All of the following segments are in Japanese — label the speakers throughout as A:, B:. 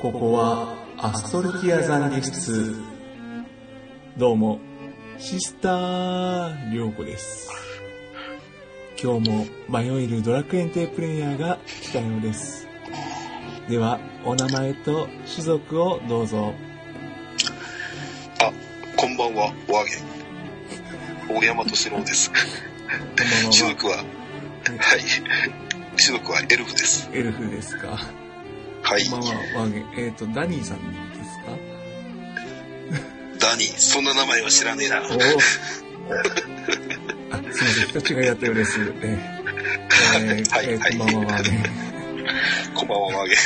A: ここはアストルティア懺悔室。どうも、シスター、りょうこです。今日も迷えるドラクエンテプレイヤーが来たようです。では、お名前と種族をどうぞ。
B: あ、こんばんは、おあげ。大山敏郎です。種族は、はい。種族はエルフです。
A: エルフですか。
B: はい。
A: こんばんは、ワーゲン。えっ、と、ダニーさんですか？
B: ダニー、そんな名前は知らねえな。
A: おお。あ、すいません、人違いだったようです。えーえー
B: はい
A: えー
B: はい
A: こんばんは、ワーゲン。
B: こんばんは、おあ げ。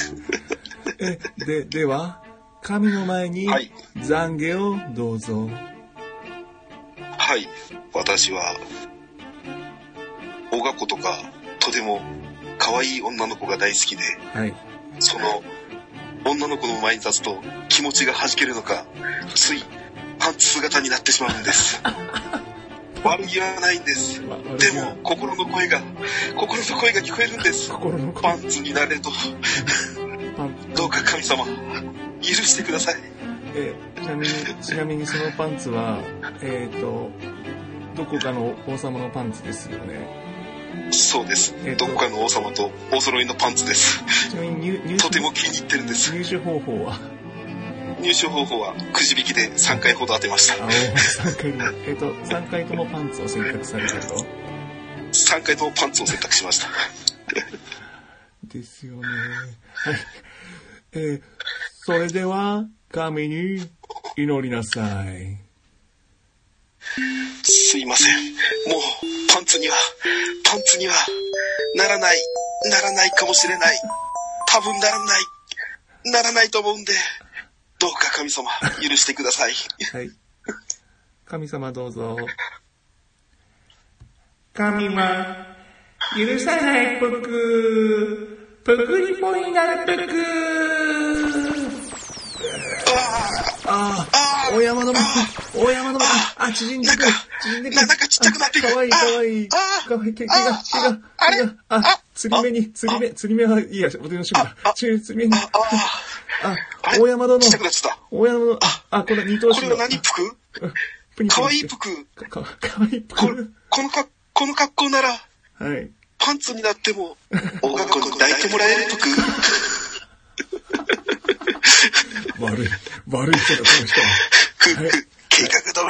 A: え、で、では、神の前に
B: はい。
A: 懺悔をどうぞ。
B: はい。私は、大学校とか、とても可愛い女の子が大好きで、
A: はい。
B: その、女の子の前に立つと気持ちが弾けるのか、ついパンツ姿になってしまうんです。悪気はないんです。
A: ま
B: でも、心の声が、心の声が聞こえるんです。パンツになれと、どうか神様、許してください。
A: えーちなみに、ちなみにそのパンツは、えっ、と、どこかの王様のパンツですよね。
B: そうです
A: えっ。と
B: どこかの王様とお揃いのパンツです。
A: ちなみに入入
B: と
A: 手
B: ても気に入ってるんです。
A: 入手方法は、
B: 入手方法はくじ引きで3回ほど当てました。
A: あ、3回も、えっ、と、3回ともパンツを選択されたと
B: ？3回ともパンツを選択しました。
A: ですよね。はい。えーそれでは、神に祈りなさい。
B: すいません。もう、パンツには、パンツには、ならない、ならないかもしれない。多分ならない、ならないと思うんで、どうか神様、許してください。
A: はい。神様どうぞ。神は、許さないぷく、ぷくりぽになるぷく。ああ、大山のま、大山のま、あ、縮んでくる、縮んでくる。
B: ななんかちっちゃくなって
A: かわいい、かわいい。かわいい、毛が、毛が、毛が、
B: あ
A: 釣り目に、釣り目、釣り目はいいや、俺の趣味だ。釣り目に、
B: ああ、
A: あ
B: あ、れ？
A: 大山殿
B: ちっちゃくなってた。
A: 大山の、あ、あ、これ二頭身の。
B: これは何服かわいい服。
A: か、わいい
B: こ
A: 服。
B: このか、この格好なら、
A: はい。
B: パンツになっても、大学校に抱いてもらえる服。
A: 悪い、悪い人だ、この人は。
B: ふふ計画通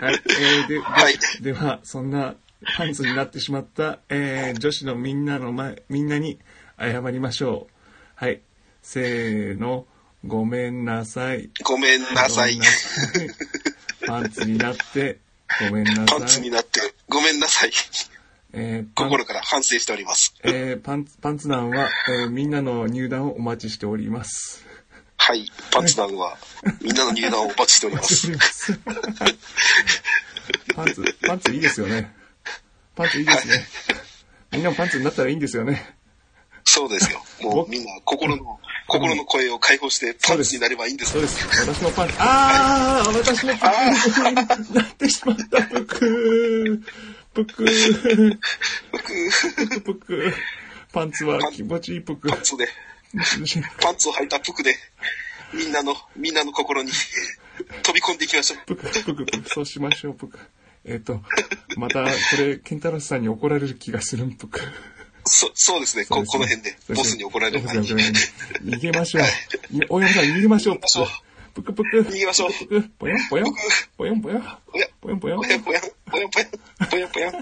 B: り。
A: はい。はい。えー、で、で、
B: はい
A: では、そんなパンツになってしまった、えー、女子のみんなの前、みんなに謝りましょう。はい。せーの、ごめんなさい。
B: ごめんなさい
A: パンツになって、ごめんなさい。
B: パンツになって、ごめんなさい。
A: えー、
B: 心から反省しております。
A: えー、パンツ、パンツ団は、えー、みんなの入団をお待ちしております。
B: はい。パンツ団は、みんなの入団をお待ちしております。
A: パンツ、パンツいいですよね。パンツいいですね。みんなもパンツになったらいいんですよね。
B: そうですよ。もうみんな心の、心の声を解放してパンツになればいいんです
A: そう。です。私のパンツ、あー、私のパンツになってしまった、ぷくぷくぷくぷくパンツは気持ちいいぷく
B: パンツで、パンツを履いた服で、みんなの、みんなの心に飛び込んでいきましょう。
A: ぷくぷくぷく、そうしましょう、ぷく。えっ、と、また、これ、ケンタロスさんに怒られる気がするん、ぷく。
B: そ、そうですね。ここの辺で、ボスに怒られる前に。
A: 逃げましょう。大山さん、逃げましょう。ぷくぷく。
B: 逃げましょう
A: ぷく、ぽよんぽよん。ぽよんぽよん。ぽよんぽよん。
B: ぽやんぽやん、ぽやんぽやん、ぽやんぽやん。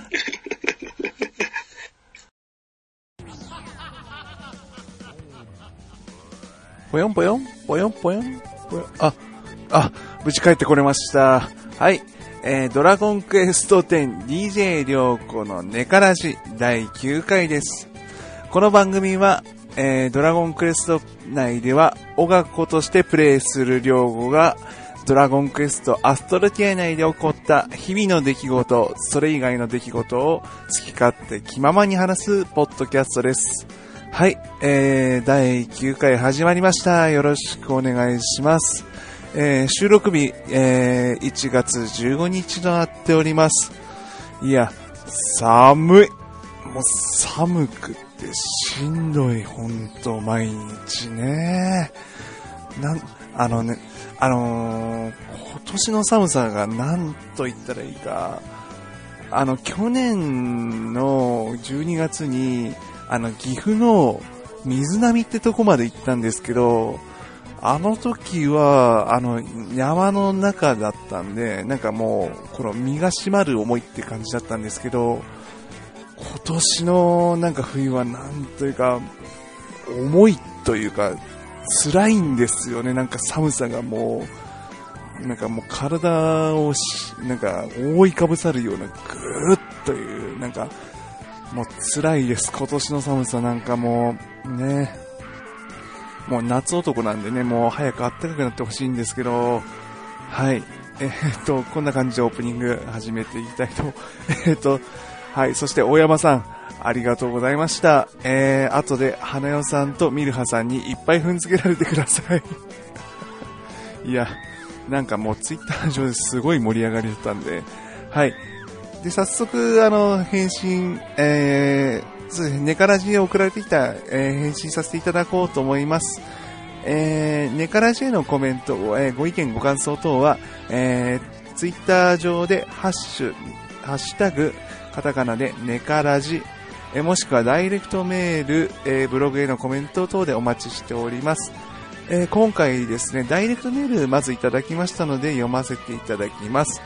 C: ぽよんぽよんぽよんぽよんぽよんあ、あ、無事帰ってこれました。はい。えー、ドラゴンクエスト 10DJ 良子のネカラジ第9回です。この番組は、えー、ドラゴンクエスト内では、オガコとしてプレイする良子が、ドラゴンクエストアストロティア内で起こった日々の出来事、それ以外の出来事を好き勝手気ままに話すポッドキャストです。はい、えー、第9回始まりました。よろしくお願いします。えー、収録日、えー、1月15日となっております。いや、寒い。もう寒く
A: てしんどい、ほんと、毎日ね。なん、あのね、あのー今年の寒さが何と言ったらいいか、あの、去年の12月に、あの、岐阜の水波ってとこまで行ったんですけど、あの時は、あの、山の中だったんで、なんかもう、この身が締まる思いって感じだったんですけど、今年のなんか冬はなんというか、重いというか、辛いんですよね、なんか寒さがもう、なんかもう体を、なんか覆いかぶさるようなぐーっという、なんか、もう辛いです、今年の寒さなんかもう、ね、もう夏男なんでね、もう早く暖かくなってほしいんですけど、はい。えーっと、こんな感じでオープニング始めていきたいと、えーっと、はい。そして、大山さん、ありがとうございました。えー、後で、花代さんとミルハさんにいっぱい踏んづけられてください。いや、なんかもうツイッター上ですごい盛り上がりだったんで、はい。で、早速、あの、返信、えー、そうですね、ネカラジへ送られてきた、えー返信させていただこうと思います。えー、ネカラジへのコメント、えーご意見ご感想等は、えー、ツイッター上で、ハッシュ、ハッシュタグ、カタカナでネカラジ、えーもしくはダイレクトメール、えーブログへのコメント等でお待ちしております。えー今回ですね、ダイレクトメールまずいただきましたので読ませていただきます。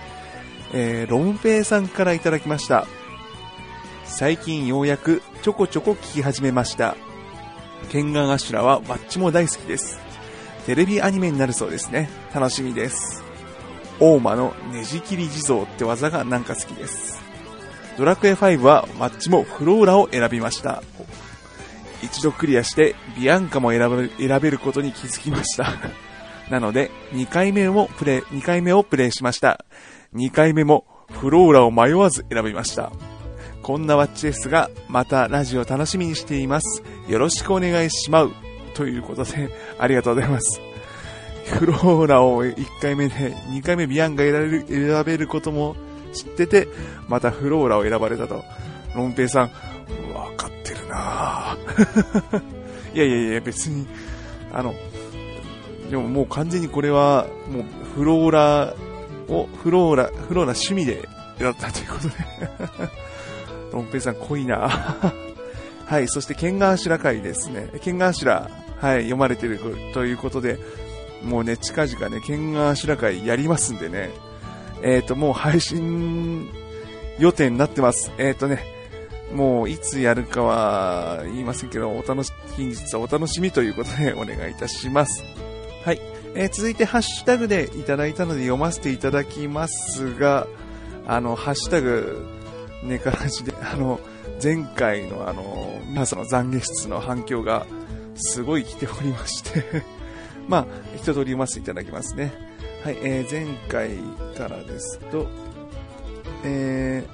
A: えーロンペイさんからいただきました。最近ようやくちょこちょこ聞き始めました。ケンガンアシュラはバッチも大好きです。テレビアニメになるそうですね。楽しみです。大間のねじ切り地蔵って技がなんか好きです。ドラクエ5はマッチもフローラを選びました。一度クリアしてビアンカも選べる選べることに気づきました。なので、2回目もプレイ、2回目をプレイしました。2回目もフローラを迷わず選びました。こんなワッチですが、またラジオ楽しみにしています。よろしくお願いしまう。ということで、ありがとうございます。フローラを1回目で、2回目ビアンが選べることも知ってて、またフローラを選ばれたと。ロンペイさん、わかってるなぁ いやいやいや、別に、あの、でももう完全にこれは、もうフローラを、フローラ、フローラ趣味で選ったということで。ロンペイさん濃いな はい、そしてケンガーシラ会ですね。ケンガーシラ、はい、読まれてるということで、もうね、近々ね、ケンガーシラ会やりますんでね。えっ、と、もう配信予定になってます。えっ、とね、もういつやるかは言いませんけど、お楽し、近日はお楽しみということでお願いいたします。はい。えー続いてハッシュタグでいただいたので読ませていただきますが、あの、ハッシュタグ、ネカラジで、あの、前回のあの、皆さんの懺悔室の反響がすごい来ておりまして、まあ、一通り読ませていただきますね。はい、えー前回からですと、え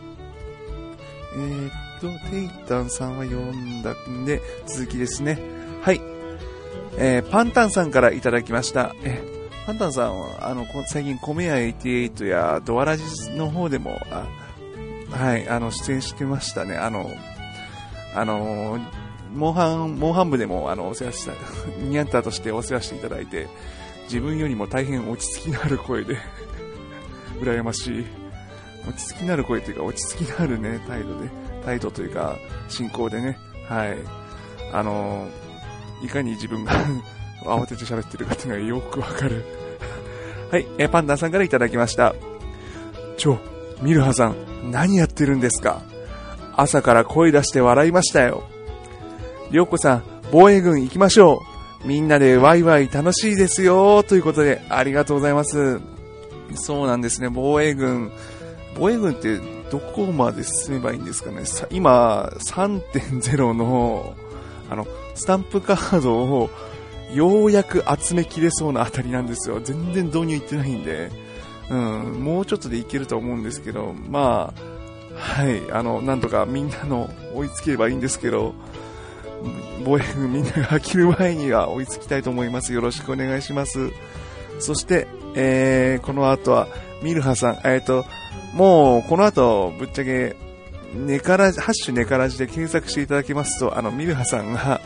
A: ー、えっと、テイタンさんは読んだんで、続きですね。はい。えーパンタンさんからいただきました。えーパンタンさんは、あの、こ最近、米屋88やドアラジの方でも、あはい、あの、出演してましたね。あの、あの、モンハン、モンハン部でも、あの、お世話した、ニャンターとしてお世話していただいて、自分よりも大変落ち着きのある声で、羨ましい。落ち着きのある声というか、落ち着きのあるね、態度で、態度というか、進行でね、はい。あの、いかに自分が 慌てて喋ってるかっていうのがよくわかる。はい、え、パンダさんからいただきました。ちょ、ミルハさん、何やってるんですか？朝から声出して笑いましたよ。りょうこさん、防衛軍行きましょう。みんなでワイワイ楽しいですよ。ということで、ありがとうございます。そうなんですね、防衛軍。防衛軍ってどこまで進めばいいんですかね？さ今、3.0の、あの、スタンプカードをようやく集めきれそうなあたりなんですよ。全然導入いってないんで。うん、もうちょっとでいけると思うんですけど、まあ、はい、あの、なんとかみんなの追いつければいいんですけど、防衛軍みんなが飽きる前には追いつきたいと思います。よろしくお願いします。そして、えー、この後は、ミルハさん、えっ、と、もう、この後、ぶっちゃけ、ネからハッシュネからじで検索していただきますと、あの、ミルハさんが、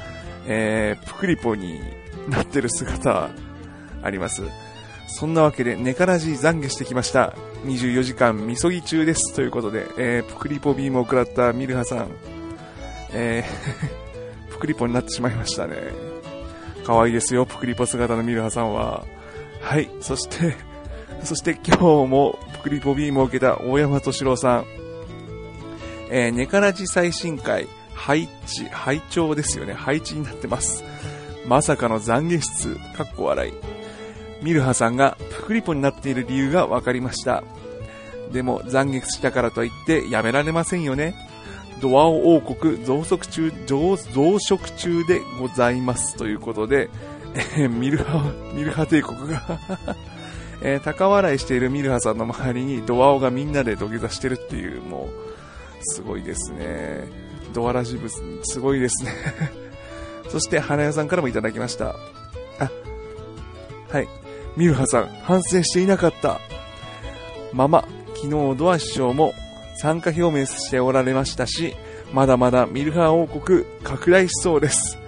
A: えー、プクリポになってる姿、あります。そんなわけで、ネからじ懺悔してきました。24時間みそぎ中です。ということで、えー、プクリポビームを食らったミルハさん、えー、プクリポになってしまいましたね。可愛いですよ、プクリポ姿のミルハさんは。はい、そして、そして今日もプクリポビームを受けた大山敏郎さん。えー、ネカラジ最新回、配置、配調ですよね。配置になってます。まさかの懺悔室、かっこ笑い。ミルハさんがプクリポになっている理由が分かりました。でも懺悔したからといってやめられませんよね。ドアオ王国増殖中、増殖中でございますということで、えー、ミルハ、ミルハ帝国が えー、高笑いしているミルハさんの周りにドアオがみんなで土下座してるっていう、もう、すごいですね。ドアラジブス、すごいですね そして、花屋さんからもいただきました。あ、はい。ミルハさん、反省していなかった。まま、昨日ドア師匠も参加表明しておられましたし、まだまだミルハ王国拡大しそうです。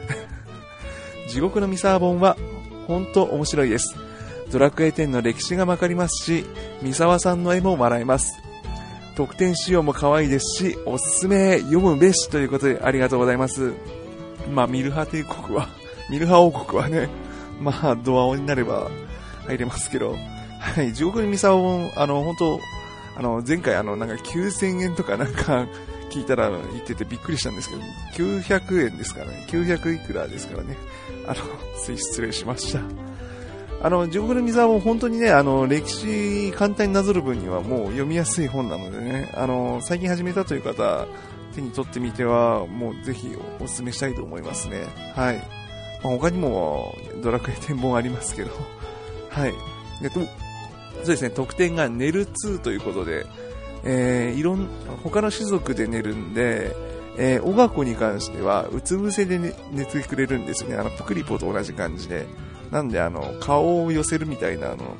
A: 地獄のミサー本は本当面白いです。ドラクエ10の歴史がわかりますし、三沢さんの絵も笑えます。特典仕様も可愛いですし、おすすめ読むべしということでありがとうございます。まあ、ミルハ帝国は、ミルハ王国はね、まあ、ドアオになれば入れますけど、はい、地獄にミサオあの、本当あの、前回あの、なんか9000円とかなんか聞いたら言っててびっくりしたんですけど、900円ですからね、900いくらですからね、あの、失礼しました。あの、地獄の水はもう本当にね、あの、歴史簡単になぞる分にはもう読みやすい本なのでね、あの、最近始めたという方、手に取ってみては、もうぜひお勧めしたいと思いますね。はい。まあ、他にも、ドラクエ展望ありますけど、はい。えっと、そうですね、特典が寝る2ということで、えー、いろん、他の種族で寝るんで、えー、オガコに関しては、うつ伏せで寝寝てくれるんですよね。あの、プクリポと同じ感じで。なんで、あの、顔を寄せるみたいな、あの、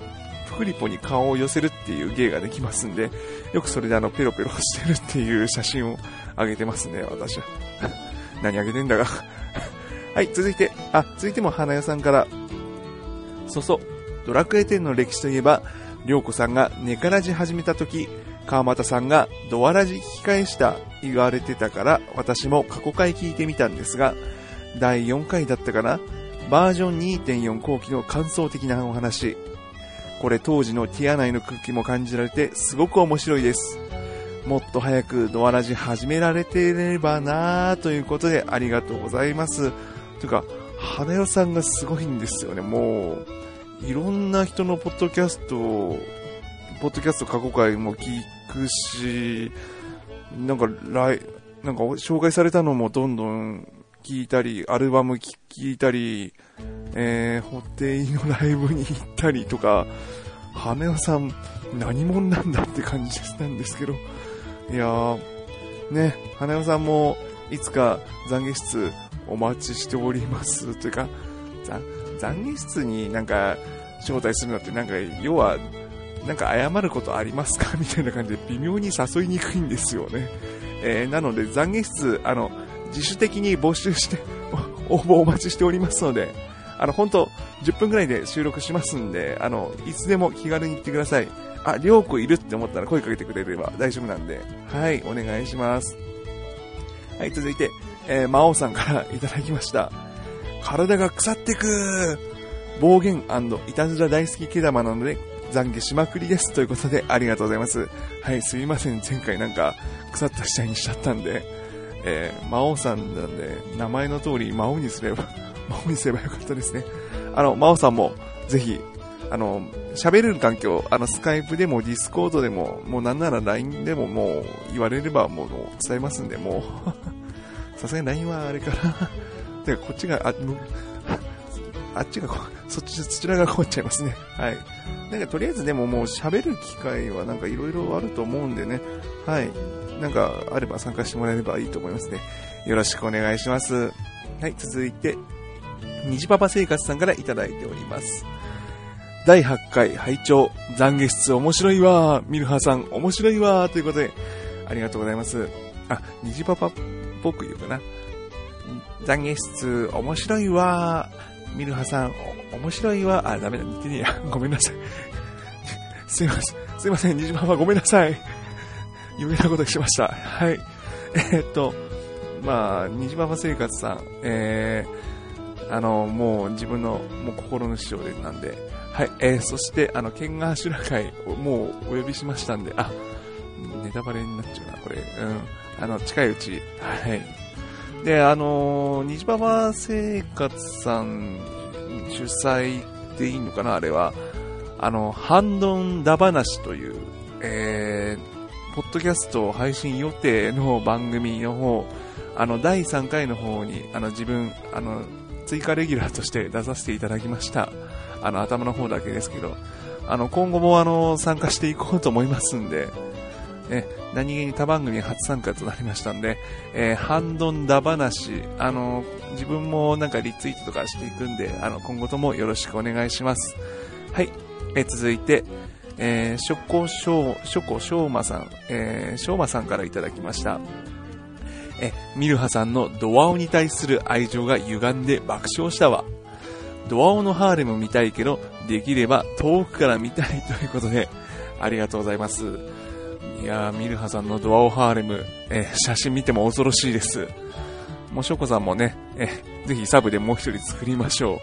A: プクリポに顔を寄せるっていう芸ができますんで、よくそれであの、ペロペロしてるっていう写真を上げてますね、私は。何上げてんだが。はい、続いて、あ、続いても花屋さんから、そうそう、ドラクエ10の歴史といえば、りょうこさんが寝からじ始めた時、川又さんがドアラジ聞き返した言われてたから、私も過去回聞いてみたんですが、第4回だったかなバージョン2.4後期の感想的なお話。これ当時のティア内の空気も感じられてすごく面白いです。もっと早くドアラジ始められていればなぁということでありがとうございます。というか、花代さんがすごいんですよね。もう、いろんな人のポッドキャストをポッドキャスト過去回も聞くし、なんか、来、なんか紹介されたのもどんどん聞いたり、アルバム聞いたり、えー、ホテイのライブに行ったりとか、羽男さん、何者なんだって感じなんですけど、いやー、ね、羽男さんも、いつか懺悔室お待ちしております。というか、懺悔室になんか招待するのってなんか、要は、なんか謝ることありますか？みたいな感じで微妙に誘いにくいんですよね。えー、なので懺悔室、あの、自主的に募集して 応募お待ちしておりますので、あの、本当10分くらいで収録しますんで、あの、いつでも気軽に行ってください。あ、りょうこいるって思ったら声かけてくれれば大丈夫なんで、はい、お願いします。はい、続いて、えー、魔王さんからいただきました。体が腐ってく暴言いたずら大好き毛玉なので、懺悔しまくりです。ということで、ありがとうございます。はい、すみません。前回なんか、腐った死体にしちゃったんで、えー、魔王さんなんで、名前の通り魔王にすれば、魔王にすればよかったですね。あの、魔王さんも、ぜひ、あの、喋れる環境、あの、スカイプでもディスコードでも、もうなんなら LINE でももう言われればもう伝えますんで、もう さすがに LINE はあれかなてか、こっちが、あ、あっちがこ、そっち、そちらが困っちゃいますね。はい。なんかとりあえずでももう喋る機会はなんか色々あると思うんでね。はい。なんかあれば参加してもらえればいいと思いますね。よろしくお願いします。はい、続いて、虹パパ生活さんからいただいております。第8回拝聴懺悔室面白いわミルハさん面白いわということで、ありがとうございます。あ、虹パパっぽく言うかな。懺悔室、面白いわミルハさん、面白いわあ、ダメだ、似てねえや。ごめんなさい。すいません。すいません、虹パパごめんなさい。余計なことしました。はい。えー、っと、まあ、虹パパ生活さん、えー、あの、もう自分のもう心の師匠でなんで、はい、えー、そして、あの、ケンガーシュラ会をもうお呼びしましたんで、あ、ネタバレになっちゃうな、これ。うん。あの、近いうち、はい。で、あのー、虹パパ生活さん主催でいいのかな、あれは。あの、ハンドンダ話という、えー、ポッドキャスト配信予定の番組の方、あの、第3回の方に、あの、自分、あの、追加レギュラーとして出させていただきました。あの、頭の方だけですけど、あの、今後もあの、参加していこうと思いますんで、ね、何気に他番組初参加となりましたんで、えー、ハンドンダ話、あの、自分もなんかリツイートとかしていくんで、あの、今後ともよろしくお願いします。はい。え続いて、えー、ショコショウ、ショコショウマさん、えー、ショウマさんからいただきました。え、ミルハさんのドアオに対する愛情が歪んで爆笑したわ。ドアオのハーレム見たいけど、できれば遠くから見たいということで、ありがとうございます。いやー、ミルハさんのドアオハーレム、えー、写真見ても恐ろしいです。もうショコさんもね、えー、ぜひサブでもう一人作りましょう。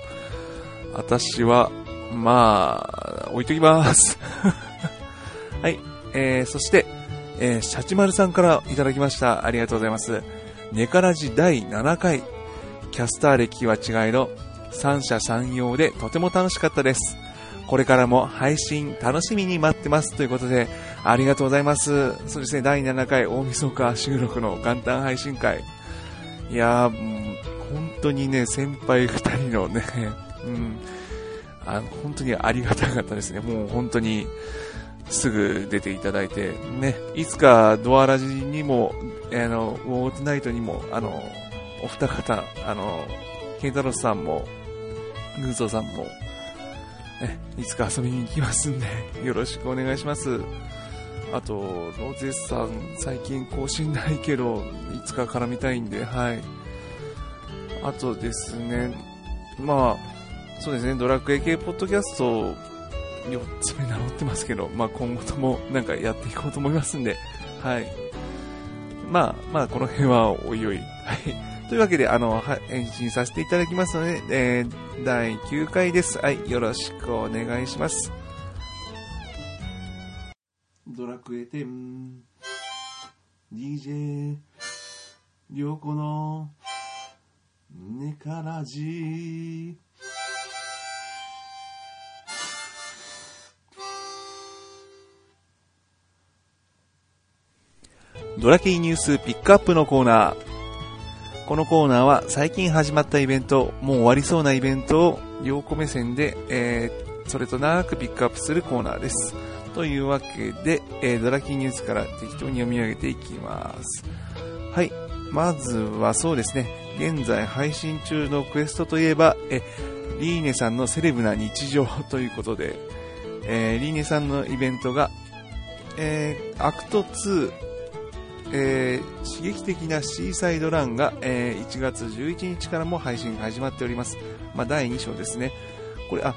A: 私は、まあ、置いときます。はい。えー、そして、えー、シャチマルさんからいただきました。ありがとうございます。ネカラジ第7回、キャスター歴は違いの三者三様でとても楽しかったです。これからも配信楽しみに待ってますということで、ありがとうございます。そうですね、第7回大晦日収録の元旦配信会。いやー、本当にね、先輩2人のね、あの、本当にありがたかったですね。もう本当に、すぐ出ていただいて、ね、いつかドアラジにも、あの、ウォートナイトにも、あの、お二方、あの、ケンタロスさんも、グーゾーさんも、ね、いつか遊びに行きますんで、よろしくお願いします。あと、ロゼスさん、最近更新ないけど、いつか絡みたいんで、はい。あとですね、まあ、そうですね、ドラクエ系ポッドキャスト4つ目名乗ってますけど、まあ、今後ともなんかやっていこうと思いますんで、はい。まあ、まあ、この辺はおいおい。はい。というわけで、あの、は、返信させていただきますので、えー、第9回です。はい。よろしくお願いします。ドラクエ10 DJ りょうこのネカラジードラキーニュースピックアップのコーナー。このコーナーは最近始まったイベント、もう終わりそうなイベントを両個目線で、えー、それと長くピックアップするコーナーです。というわけで、えー、ドラキーニュースから適当に読み上げていきます。はい。まずはそうですね。現在配信中のクエストといえば、え、リーネさんのセレブな日常ということで、えー、リーネさんのイベントが、えー、アクト2えー、刺激的なシーサイドランが、えー、1月11日からも配信始まっております。まあ、第2章ですね。これ、あ、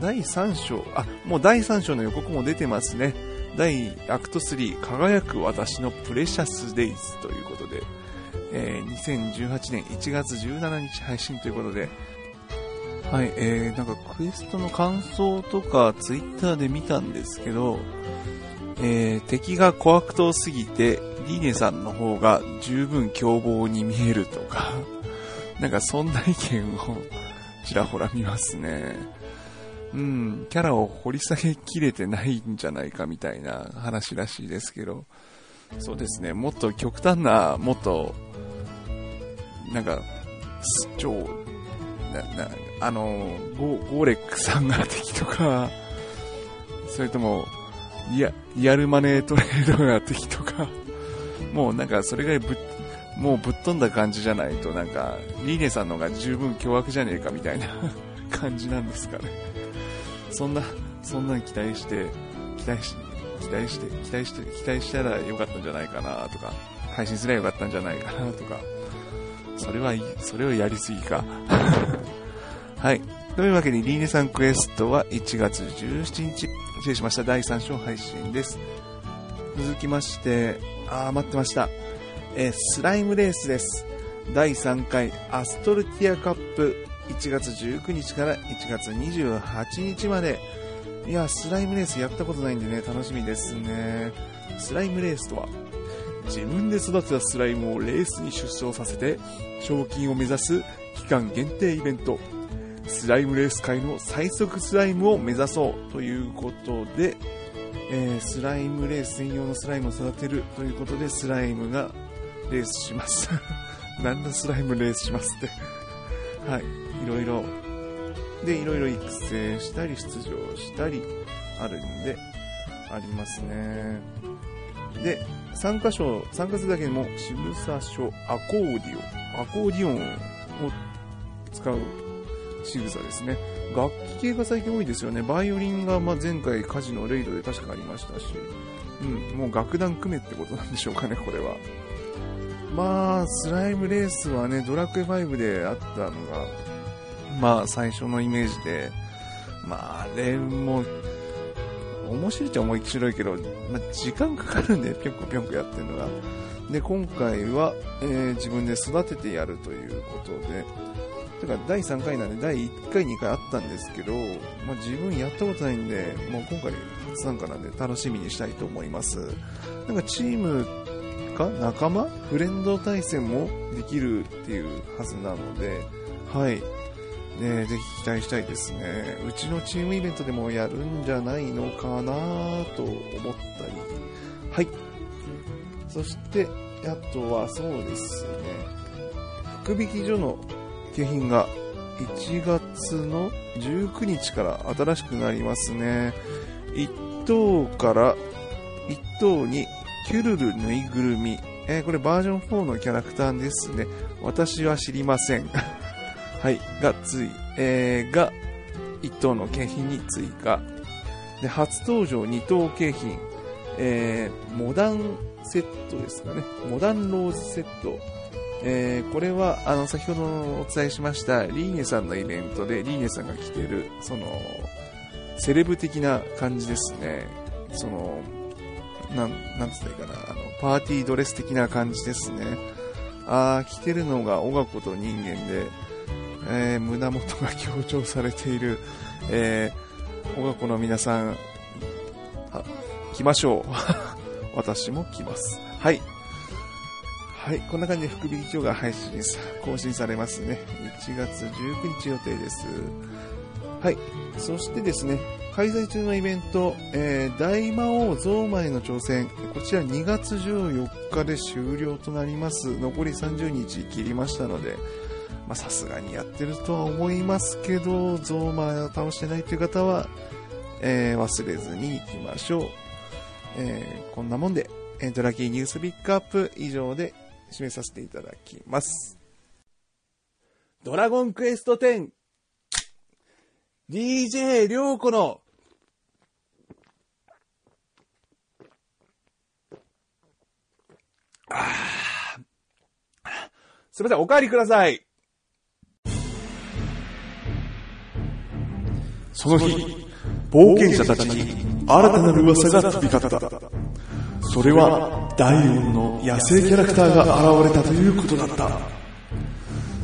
A: 第3章、あ、もう第3章の予告も出てますね。第アクト3、輝く私のプレシャスデイズということで、えー、2018年1月17日配信ということで、はい、えー、なんかクエストの感想とかツイッターで見たんですけど、えー、敵が小悪党すぎてリーネさんの方が十分凶暴に見えるとか、なんかそんな意見をちらほら見ますね。うん、キャラを掘り下げきれてないんじゃないかみたいな話らしいですけど、そうですね、もっと極端な、もっと、なんか、超、な、な、あの、ゴゴーレックさんが敵とか、それとも、リアリアルマネートレードが敵とか、もうなんかそれがぶっもうぶっ飛んだ感じじゃないとなんかリーネさんの方が十分凶悪じゃねえかみたいな 感じなんですかねそんなそんなに期待して期待し期待して期待して期待したらよかったんじゃないかなとか配信すればよかったんじゃないかなとか。それは、それをやりすぎか。はい。というわけで、リーネさんクエストは1月17日、失礼しました、第3章配信です。続きまして、あー、待ってました。えースライムレースです。第3回アストルティアカップ、1月19日から1月28日まで。いや、スライムレースやったことないんでね、楽しみですね。スライムレースとは、自分で育てたスライムをレースに出走させて、賞金を目指す期間限定イベント。スライムレース界の最速スライムを目指そうということで、えースライムレース専用のスライムを育てるということで、スライムがレースします。なんだスライムレースしますって。はい。いろいろ。で、いろいろ育成したり、出場したり、あるんで、ありますね。で、参加賞、参加するだけでも、渋沢賞、アコーディオン、アコーディオンを使う仕草ですね。楽器系が最近多いですよね。バイオリンが、ま、前回カジノレイドで確かありましたし、うん、もう楽団組めってことなんでしょうかね、これは。まあ、スライムレースはね、ドラクエ5であったのが、まあ、最初のイメージで、まあ、あれも、面白いっちゃ面白いけど、まあ、時間かかるんで、ぴょんこぴょんこやってるのが。で、今回は、えー自分で育ててやるということで、てか、第3回なんで、第1回、2回あったんですけど、まあ、自分やったことないんで、もう今回初参加なんで楽しみにしたいと思います。なんかチームか仲間フレンド対戦もできるっていうはずなので、はい。ね、ぜひ期待したいですね。うちのチームイベントでもやるんじゃないのかなと思ったり。はい。そして、あとはそうですね。福引所の景品が1月の19日から新しくなりますね。1等から1等にキュルルぬいぐるみ。えーこれバージョン4のキャラクターですね。私は知りません。はい。がつい、えーが1等の景品に追加。で、初登場2等景品。えーモダンセットですかね。モダンローズセット。えーこれは、あの、先ほどお伝えしました、リーネさんのイベントで、リーネさんが着てる、その、セレブ的な感じですね。その、なん、なんつったらいいかな、あの、パーティードレス的な感じですね。あー、着てるのがオガコと人間で、えー胸元が強調されている、えー、オガコの皆さん、来ましょう。私も来ます。はい。はい、こんな感じで福引き帳が配信、更新されますね。1月19日予定です。はい。そしてですね、開催中のイベント、えー、大魔王ゾウマへの挑戦、こちら2月14日で終了となります。残り30日切りましたので、まさすがにやってるとは思いますけど、ゾウマを倒してないという方は、えー忘れずに行きましょう。えーこんなもんで、えードラキーニュースピックアップ以上で締めさせていただきます。ドラゴンクエスト 10DJ りょうこのあすみません、お帰りください。その日、冒険者たちに新たなる噂が飛び交った。それは、ダイオンの野生キャラクターが現れたということだった。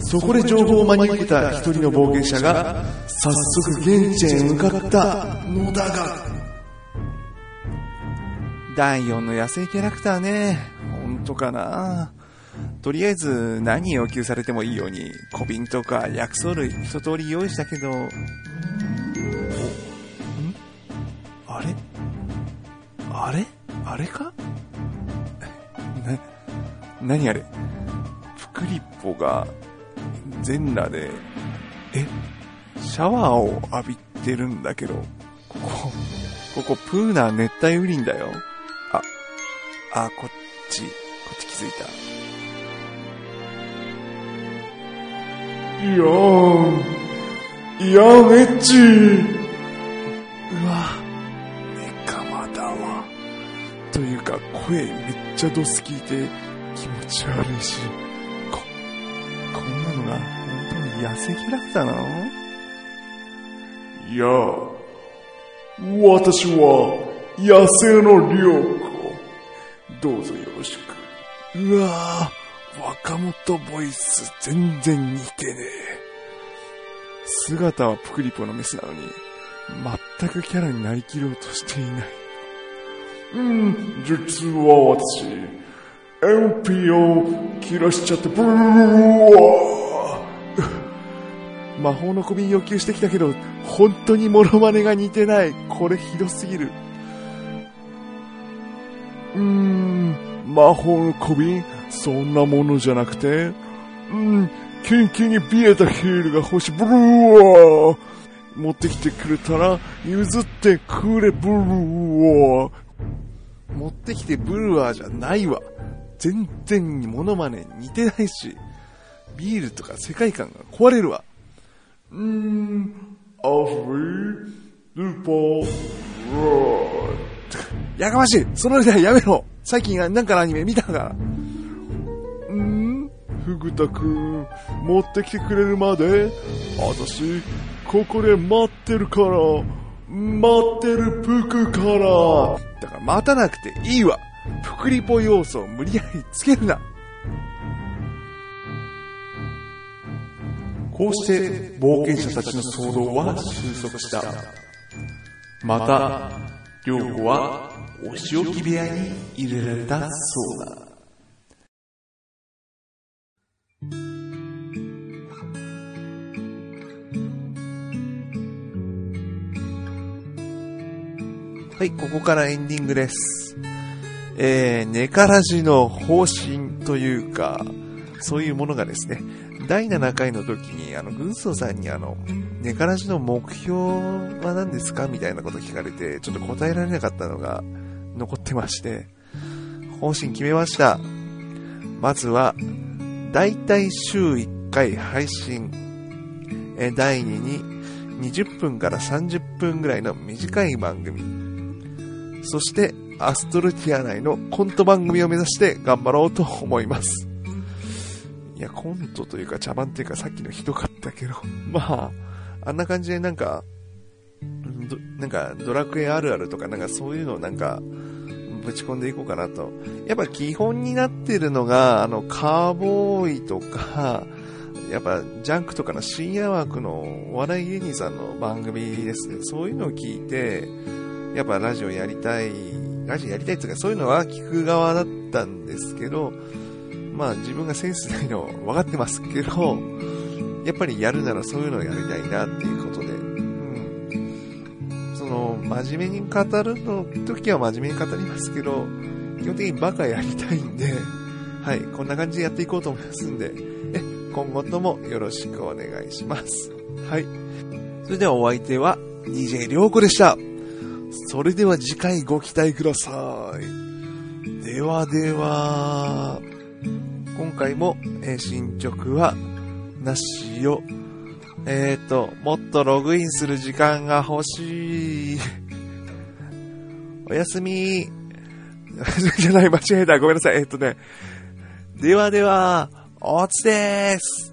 A: そこで情報を真に受けた一人の冒険者が、早速現地へ向かったのだが、第4の野生キャラクターね、本当かな？とりあえず何要求されてもいいように、小瓶とか薬草類一通り用意したけど、あれ？あれ？あれか？な、何あれ？プクリッポが全裸で、え、シャワーを浴びてるんだけど、ここ、ここプーナー熱帯雨林だよ。あ、あ、こっち、こっち気づいた。いやーん、いやーめっちー。うわ、メカマだわ。というか、声めっちゃドス聞いて気ち悪いし、こ、こんなのが本当に痩せキャラクターなの
D: いや、私は野生の良子。どうぞよろしく。
A: うわぁ、若元ボイス全然似てねえ。姿はプクリポのメスなのに、全くキャラになりきろうとしていない。
D: うん、実は私、MP を切らしちゃって、ブワ
A: 魔法の小瓶要求してきたけど、本当にモノマネが似てない。これひどすぎる。
D: うーん、魔法の小瓶、そんなものじゃなくて、うん、キンキンに冷えたヒールが欲しい、ブルーワー持ってきてくれたら、譲ってくれ、ブルー
A: 持ってきてブルワーじゃないわ。全然モノマネ似てないし、ビールとか世界観が壊れるわ。
D: うーん、アフリー、スーパー、ロ
A: やかましいそのネタやめろ最近なんかのアニメ見たから。
D: ー。ん？フグタくん、持ってきてくれるまで、私、ここで待ってるから、待ってるプクから。
A: だから待たなくていいわプクリポ要素を無理やりつけるな
E: こうして冒険者たちの騒動は収束した。また、良子はお仕置き部屋に入れられたそうだ。
A: はい、ここからエンディングです。えー、ネカラジの方針というか、そういうものがですね、第7回の時に、あの、軍曹さんにあの、ネカラジの目標は何ですかみたいなこと聞かれて、ちょっと答えられなかったのが残ってまして、方針決めました。まずは、だいたい週1回配信、え第2に20分から30分ぐらいの短い番組、そして、アストルティア内のコント番組を目指して頑張ろうと思います。いや、コントというか茶番というかさっきのひどかったけど、まあ、あんな感じでなんか、なんかドラクエあるあるとかなんかそういうのをなんか、ぶち込んでいこうかなと。やっぱ基本になってるのが、あの、カーボーイとか、やっぱジャンクとかの深夜枠のお笑い芸人さんの番組ですね。そういうのを聞いて、やっぱラジオやりたい、ラジオやりたいっていうかそういうのは聞く側だったんですけど、まあ自分がセンスないの分かってますけど、やっぱりやるならそういうのをやりたいなっていうことで、うん。その、真面目に語るの時は真面目に語りますけど、基本的にバカやりたいんで、はい、こんな感じでやっていこうと思いますんで、え、今後ともよろしくお願いします。はい。それではお相手は DJ りょうこでした。それでは次回ご期待ください。ではでは、今回も、えー進捗はなしよ。えっ、ー、と、もっとログインする時間が欲しい。おやすみ。じゃない、間違えた。ごめんなさい。えっ、とね。ではでは、おつでーす。